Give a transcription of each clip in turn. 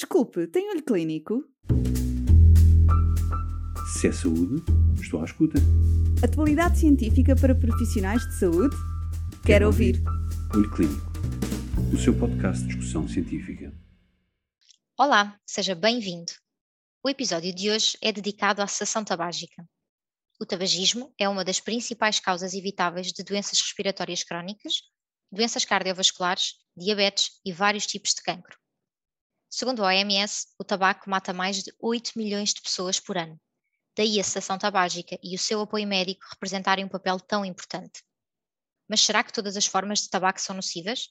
Desculpe, tem olho clínico? Se é saúde, estou à escuta. Atualidade científica para profissionais de saúde? Quero, Quero ouvir. Olho Clínico, o seu podcast de discussão científica. Olá, seja bem-vindo. O episódio de hoje é dedicado à cessação tabágica. O tabagismo é uma das principais causas evitáveis de doenças respiratórias crónicas, doenças cardiovasculares, diabetes e vários tipos de cancro. Segundo a OMS, o tabaco mata mais de 8 milhões de pessoas por ano. Daí a cessação tabágica e o seu apoio médico representarem um papel tão importante. Mas será que todas as formas de tabaco são nocivas?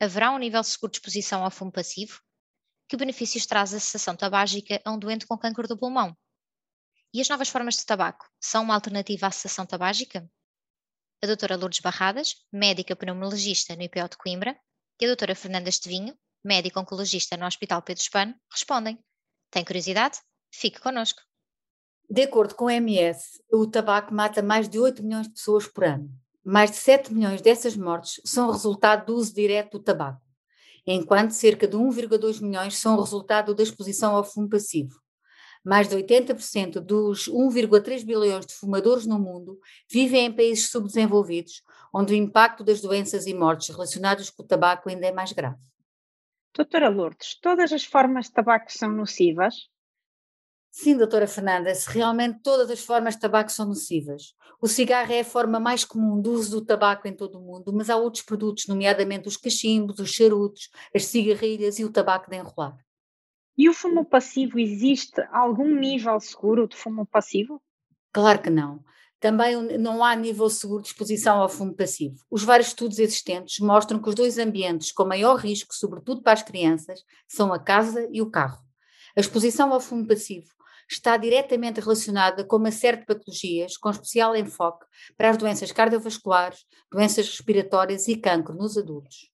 Haverá um nível seguro de exposição ao fumo passivo? Que benefícios traz a cessação tabágica a um doente com câncer do pulmão? E as novas formas de tabaco são uma alternativa à cessação tabágica? A doutora Lourdes Barradas, médica pneumologista no IPO de Coimbra, e a doutora Fernanda Estevinho, médica oncologista no Hospital Pedro Espano, respondem. Tem curiosidade? Fique connosco. De acordo com o MS, o tabaco mata mais de 8 milhões de pessoas por ano. Mais de 7 milhões dessas mortes são resultado do uso direto do tabaco, enquanto cerca de 1,2 milhões são resultado da exposição ao fumo passivo. Mais de 80% dos 1,3 bilhões de fumadores no mundo vivem em países subdesenvolvidos, onde o impacto das doenças e mortes relacionadas com o tabaco ainda é mais grave. Doutora Lourdes, todas as formas de tabaco são nocivas? Sim, doutora Fernanda, se realmente todas as formas de tabaco são nocivas. O cigarro é a forma mais comum do uso do tabaco em todo o mundo, mas há outros produtos, nomeadamente os cachimbos, os charutos, as cigarrilhas e o tabaco de enrolar. E o fumo passivo, existe algum nível seguro de fumo passivo? Claro que não. Também não há nível seguro de exposição ao fumo passivo. Os vários estudos existentes mostram que os dois ambientes com maior risco, sobretudo para as crianças, são a casa e o carro. A exposição ao fumo passivo está diretamente relacionada com uma série de patologias, com especial enfoque para as doenças cardiovasculares, doenças respiratórias e cancro nos adultos.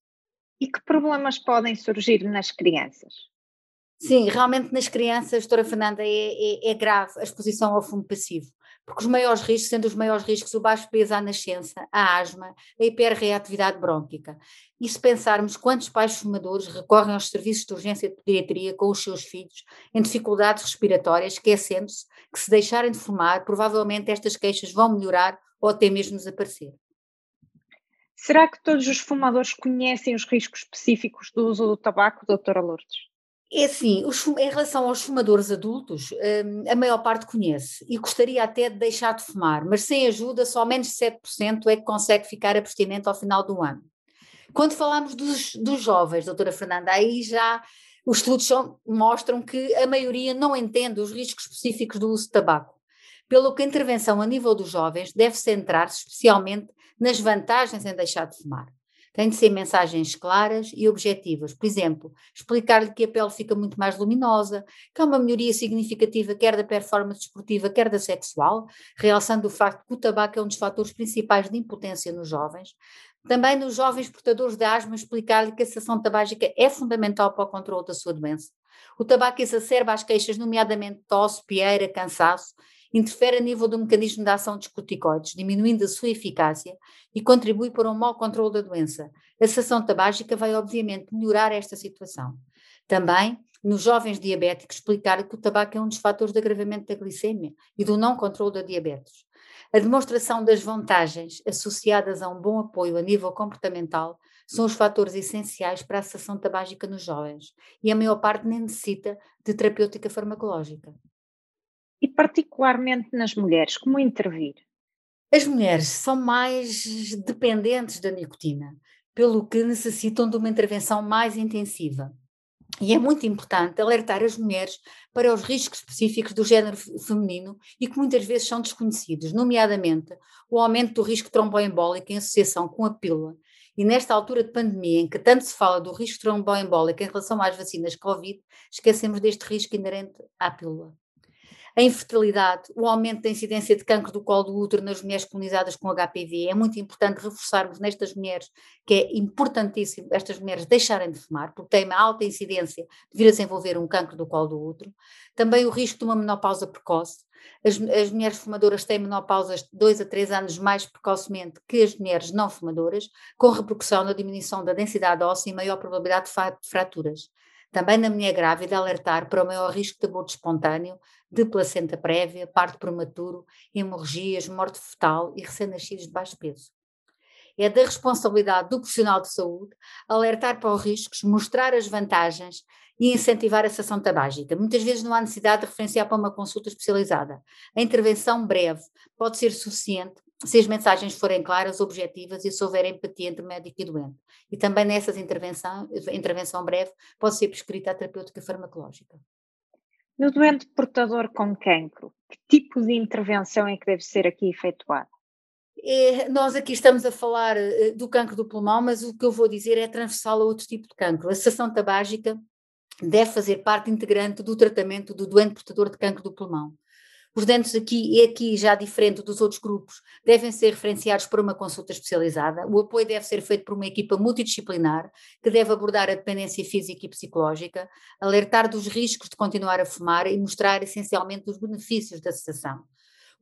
E que problemas podem surgir nas crianças? Sim, realmente nas crianças, doutora Fernanda, é, é, é grave a exposição ao fumo passivo porque os maiores riscos, sendo os maiores riscos o baixo peso à nascença, a asma, a hiperreatividade brônquica. E se pensarmos quantos pais fumadores recorrem aos serviços de urgência de pediatria com os seus filhos em dificuldades respiratórias, esquecendo-se que se deixarem de fumar, provavelmente estas queixas vão melhorar ou até mesmo desaparecer. Será que todos os fumadores conhecem os riscos específicos do uso do tabaco, doutora Lourdes? É assim, os, em relação aos fumadores adultos, um, a maior parte conhece e gostaria até de deixar de fumar, mas sem ajuda, só menos de 7% é que consegue ficar abstinente ao final do ano. Quando falamos dos, dos jovens, doutora Fernanda, aí já os estudos são, mostram que a maioria não entende os riscos específicos do uso de tabaco, pelo que a intervenção a nível dos jovens deve centrar-se especialmente nas vantagens em deixar de fumar. Tem de ser mensagens claras e objetivas. Por exemplo, explicar-lhe que a pele fica muito mais luminosa, que há uma melhoria significativa quer da performance desportiva, quer da sexual, realçando o facto que o tabaco é um dos fatores principais de impotência nos jovens. Também nos jovens portadores de asma, explicar-lhe que a cessação tabágica é fundamental para o controle da sua doença. O tabaco exacerba as queixas, nomeadamente tosse, pieira, cansaço, interfere a nível do mecanismo de ação dos corticoides, diminuindo a sua eficácia e contribui para um mau controle da doença. A cessação tabágica vai, obviamente, melhorar esta situação. Também, nos jovens diabéticos, explicar que o tabaco é um dos fatores de agravamento da glicemia e do não controle da diabetes. A demonstração das vantagens associadas a um bom apoio a nível comportamental são os fatores essenciais para a cessação tabágica nos jovens e a maior parte nem necessita de terapêutica farmacológica e particularmente nas mulheres, como intervir? As mulheres são mais dependentes da nicotina, pelo que necessitam de uma intervenção mais intensiva. E é muito importante alertar as mulheres para os riscos específicos do género feminino e que muitas vezes são desconhecidos, nomeadamente o aumento do risco tromboembólico em associação com a pílula. E nesta altura de pandemia, em que tanto se fala do risco tromboembólico em relação às vacinas Covid, esquecemos deste risco inerente à pílula a infertilidade, o aumento da incidência de cancro do colo do útero nas mulheres colonizadas com HPV. É muito importante reforçarmos nestas mulheres que é importantíssimo estas mulheres deixarem de fumar, porque têm uma alta incidência de vir a desenvolver um cancro do colo do útero. Também o risco de uma menopausa precoce. As, as, mulheres fumadoras têm menopausas de 2 a 3 anos mais precocemente que as mulheres não fumadoras, com repercussão na diminuição da densidade óssea e maior probabilidade de fraturas. Também na mulher grávida, alertar para o maior risco de aborto espontâneo, de placenta prévia, parto prematuro, hemorragias, morte fetal e recém-nascidos de baixo peso. É da responsabilidade do profissional de saúde alertar para os riscos, mostrar as vantagens e incentivar a sessão tabágica. Muitas vezes não há necessidade de referenciar para uma consulta especializada. A intervenção breve pode ser suficiente se as mensagens forem claras, objetivas e se houver empatia entre médico e doente. E também nessas intervenção, intervenção breve pode ser prescrita a terapêutica farmacológica. No doente portador com cancro, que tipo de intervenção é que deve ser aqui efetuada? É, nós aqui estamos a falar eh, do cancro do pulmão, mas o que eu vou dizer é transversal a outro tipo de cancro. A sessão tabágica deve fazer parte integrante do tratamento do doente portador de cancro do pulmão. Os dentes aqui, e aqui já diferente dos outros grupos, devem ser referenciados para uma consulta especializada. O apoio deve ser feito por uma equipa multidisciplinar que deve abordar a dependência física e psicológica, alertar dos riscos de continuar a fumar e mostrar essencialmente os benefícios da cessação.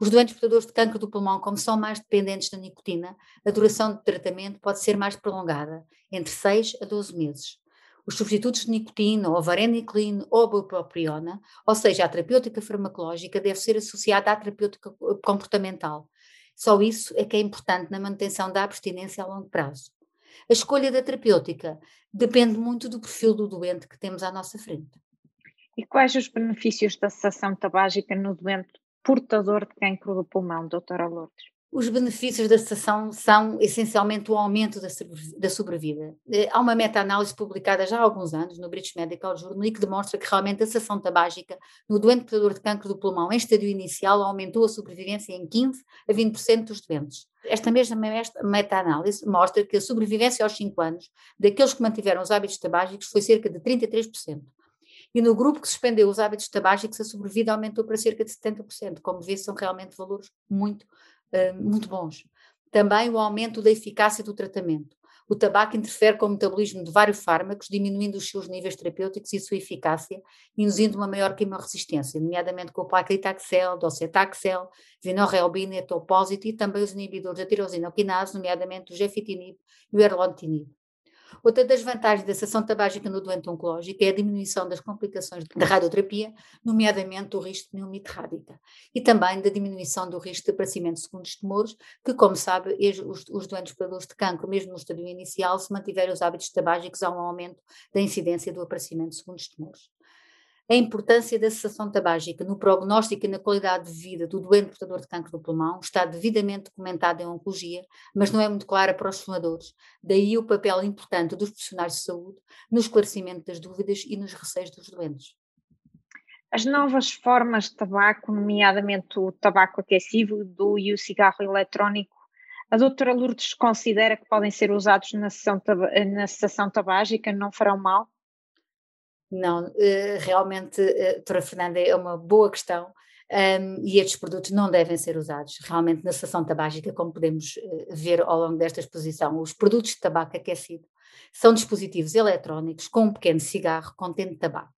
Os doentes portadores de cancro do pulmão, como são mais dependentes da nicotina, a duração de tratamento pode ser mais prolongada, entre 6 a 12 meses os substitutos de nicotina, ou varenicline ou bupropiona, ou seja, a terapêutica farmacológica deve ser associada à terapêutica comportamental. Só isso é que é importante na manutenção da abstinência a longo prazo. A escolha da terapêutica depende muito do perfil do doente que temos à nossa frente. E quais os benefícios da cessação tabágica no doente portador de cancro do pulmão, doutora Lourdes? Os benefícios da cessação são essencialmente o aumento da sobrevida. Eh, há uma meta-análise publicada já há alguns anos no British Medical Journal que demonstra que realmente a cessação tabágica no doente portador de cancro do pulmão em estadio inicial aumentou a sobrevivência em 15 a 20% dos doentes. Esta mesma meta-análise mostra que a sobrevivência aos 5 anos daqueles que mantiveram os hábitos tabágicos foi cerca de 33%. E no grupo que suspendeu os hábitos tabágicos, a sobrevida aumentou para cerca de 70%. Como vê, são realmente valores muito eh, muito bons. Também o aumento da eficácia do tratamento. O tabaco interfere com o metabolismo de vários fármacos, diminuindo os seus níveis terapêuticos e sua eficácia, induzindo uma maior quimioresistência, nomeadamente com o paclitaxel, docetaxel, vinorelbina, etopósito e também os inibidores da tirosina nomeadamente o gefitinib e o erlotinib. Outra das vantagens da sessão tabágica no doente oncológico é a diminuição das complicações da radioterapia, nomeadamente o risco de pneumite rádica, e também da diminuição do risco de aparecimento de segundos tumores, que, como sabe, os, os doentes portadores de cancro, mesmo no estadio inicial, se mantiverem os hábitos tabágicos, há um aumento da incidência do aparecimento de segundos tumores a importância da cessação tabágica no prognóstico e na qualidade de vida do doente portador de cancro do pulmão está devidamente documentada em oncologia, mas não é muito clara para os fumadores. Daí o papel importante dos profissionais de saúde no esclarecimento das dúvidas e nos receios dos doentes. As novas formas de tabaco, nomeadamente o tabaco aquecido do, e o cigarro eletrónico, a doutora Lourdes considera que podem ser usados na sessão, na sessão tabágica, não farão mal? Não, eh, realmente, eh, doutora Fernanda, é uma boa questão. Um, e estes produtos não devem ser usados realmente na sessão tabágica, como podemos uh, ver ao longo desta exposição. Os produtos de tabaco aquecido são dispositivos eletrónicos com um pequeno cigarro contendo tabaco,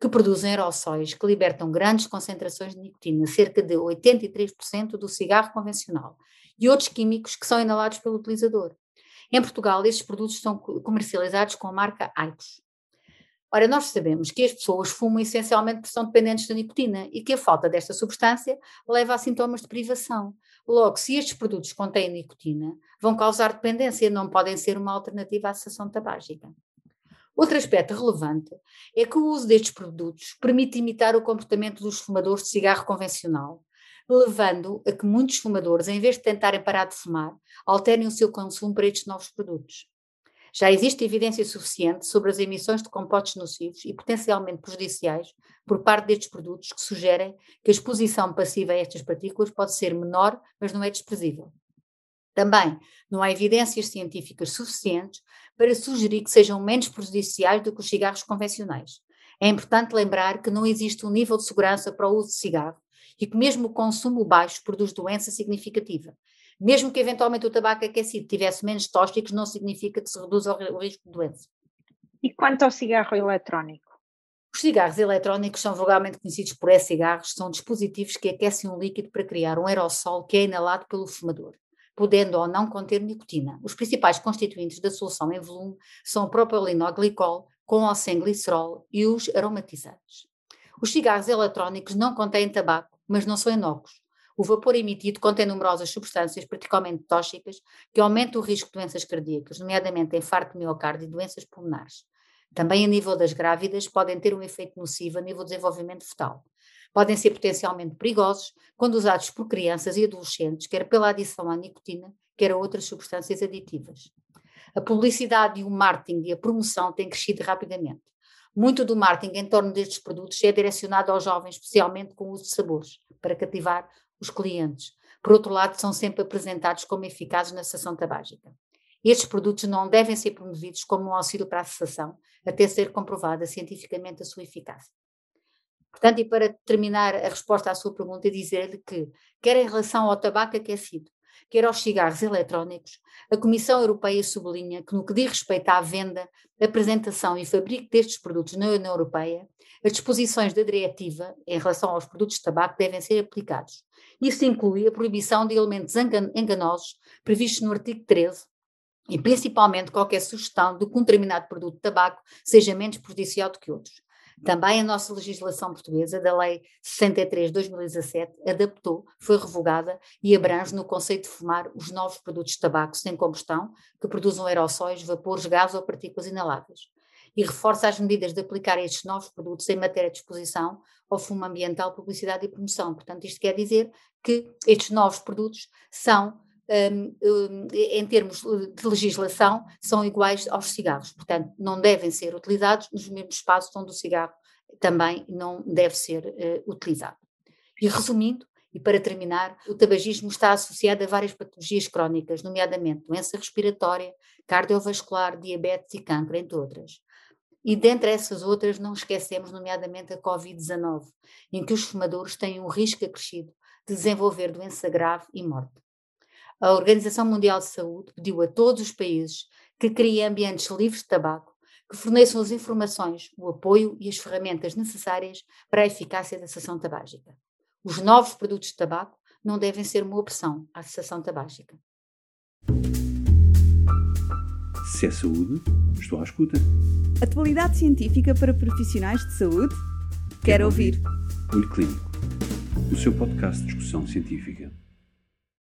que produzem aerossóis que libertam grandes concentrações de nicotina, cerca de 83% do cigarro convencional, e outros químicos que são inalados pelo utilizador. Em Portugal, estes produtos são comercializados com a marca Aicos. Ora, nós sabemos que as pessoas fumam essencialmente porque são dependentes da nicotina e que a falta desta substância leva a sintomas de privação. Logo, se estes produtos contêm nicotina, vão causar dependência não podem ser uma alternativa à cessação tabágica. Outro aspecto relevante é que o uso destes produtos permite imitar o comportamento dos fumadores de cigarro convencional, levando a que muitos fumadores, em vez de tentarem parar de fumar, alterem o seu consumo para estes novos produtos. Já existe evidência suficiente sobre as emissões de compostos nocivos e potencialmente prejudiciais por parte destes produtos que sugerem que a exposição passiva a estas partículas pode ser menor, mas não é desprezível. Também não há evidências científicas suficientes para sugerir que sejam menos prejudiciais do que os cigarros convencionais. É importante lembrar que não existe um nível de segurança para o uso de cigarro e que mesmo o consumo baixo produz doença significativa, mesmo que eventualmente o tabaco aquecido tivesse menos tóxicos, não significa que se reduza o risco de doença. E quanto ao cigarro eletrónico? Os cigarros eletrónicos são vulgarmente conhecidos por e-cigarros, são dispositivos que aquecem um líquido para criar um aerossol que é inalado pelo fumador, podendo ou não conter nicotina. Os principais constituintes da solução em volume são o propilenoglicol, com ou sem glicerol e os aromatizantes. Os cigarros eletrónicos não contêm tabaco, mas não são inócuos. O vapor emitido contém numerosas substâncias, particularmente tóxicas, que aumentam o risco de doenças cardíacas, nomeadamente infarto de miocárdio e doenças pulmonares. Também a nível das grávidas podem ter um efeito nocivo a nível do desenvolvimento fetal. Podem ser potencialmente perigosos quando usados por crianças e adolescentes, quer pela adição à nicotina, quer a outras substâncias aditivas. A publicidade e o marketing e a promoção têm crescido rapidamente. Muito do marketing em torno destes produtos é direcionado aos jovens, especialmente com o uso de sabores, para cativar os clientes. Por outro lado, são sempre apresentados como eficazes na cessação tabágica. Estes produtos não devem ser promovidos como um auxílio para a cessação, até ser comprovada cientificamente a sua eficácia. Portanto, e para terminar a resposta à sua pergunta, dizer-lhe que, quer em relação ao tabaco aquecido, quer aos cigarros eletrónicos, a Comissão Europeia sublinha que, no que diz respeito à venda, apresentação e fabrico destes produtos na União Europeia, as disposições da diretiva em relação aos produtos de tabaco devem ser aplicados. Isso inclui a proibição de elementos enganosos previstos no artigo 13 e principalmente qualquer sugestão de que um determinado produto de tabaco seja menos prejudicial do que outros. Também a nossa legislação portuguesa, da Lei 63 de 2017, adaptou, foi revogada e abrange no conceito de fumar os novos produtos de tabaco sem combustão que produzam aerossóis, vapores, gases ou partículas inaláveis. E reforça as medidas de aplicar estes novos produtos em matéria de exposição ao fumo ambiental, publicidade e promoção. Portanto, isto quer dizer que estes novos produtos são em termos de legislação, são iguais aos cigarros. Portanto, não devem ser utilizados nos mesmos espaços onde o cigarro também não deve ser uh, utilizado. E resumindo, e para terminar, o tabagismo está associado a várias patologias crónicas, nomeadamente doença respiratória, cardiovascular, diabetes e câncer, entre outras. E dentre essas outras, não esquecemos, nomeadamente, a Covid-19, em que os fumadores têm um risco acrescido de desenvolver doença grave e morte a Organização Mundial de Saúde pediu a todos os países que criem ambientes livres de tabaco, que forneçam as informações, o apoio e as ferramentas necessárias para a eficácia da cessação tabágica. Os novos produtos de tabaco não devem ser uma opção à cessação tabágica. Se é saúde, estou à escuta. Atualidade científica para profissionais de saúde? Quero, Quero ouvir. ouvir. Olho Clínico, o seu podcast de discussão científica.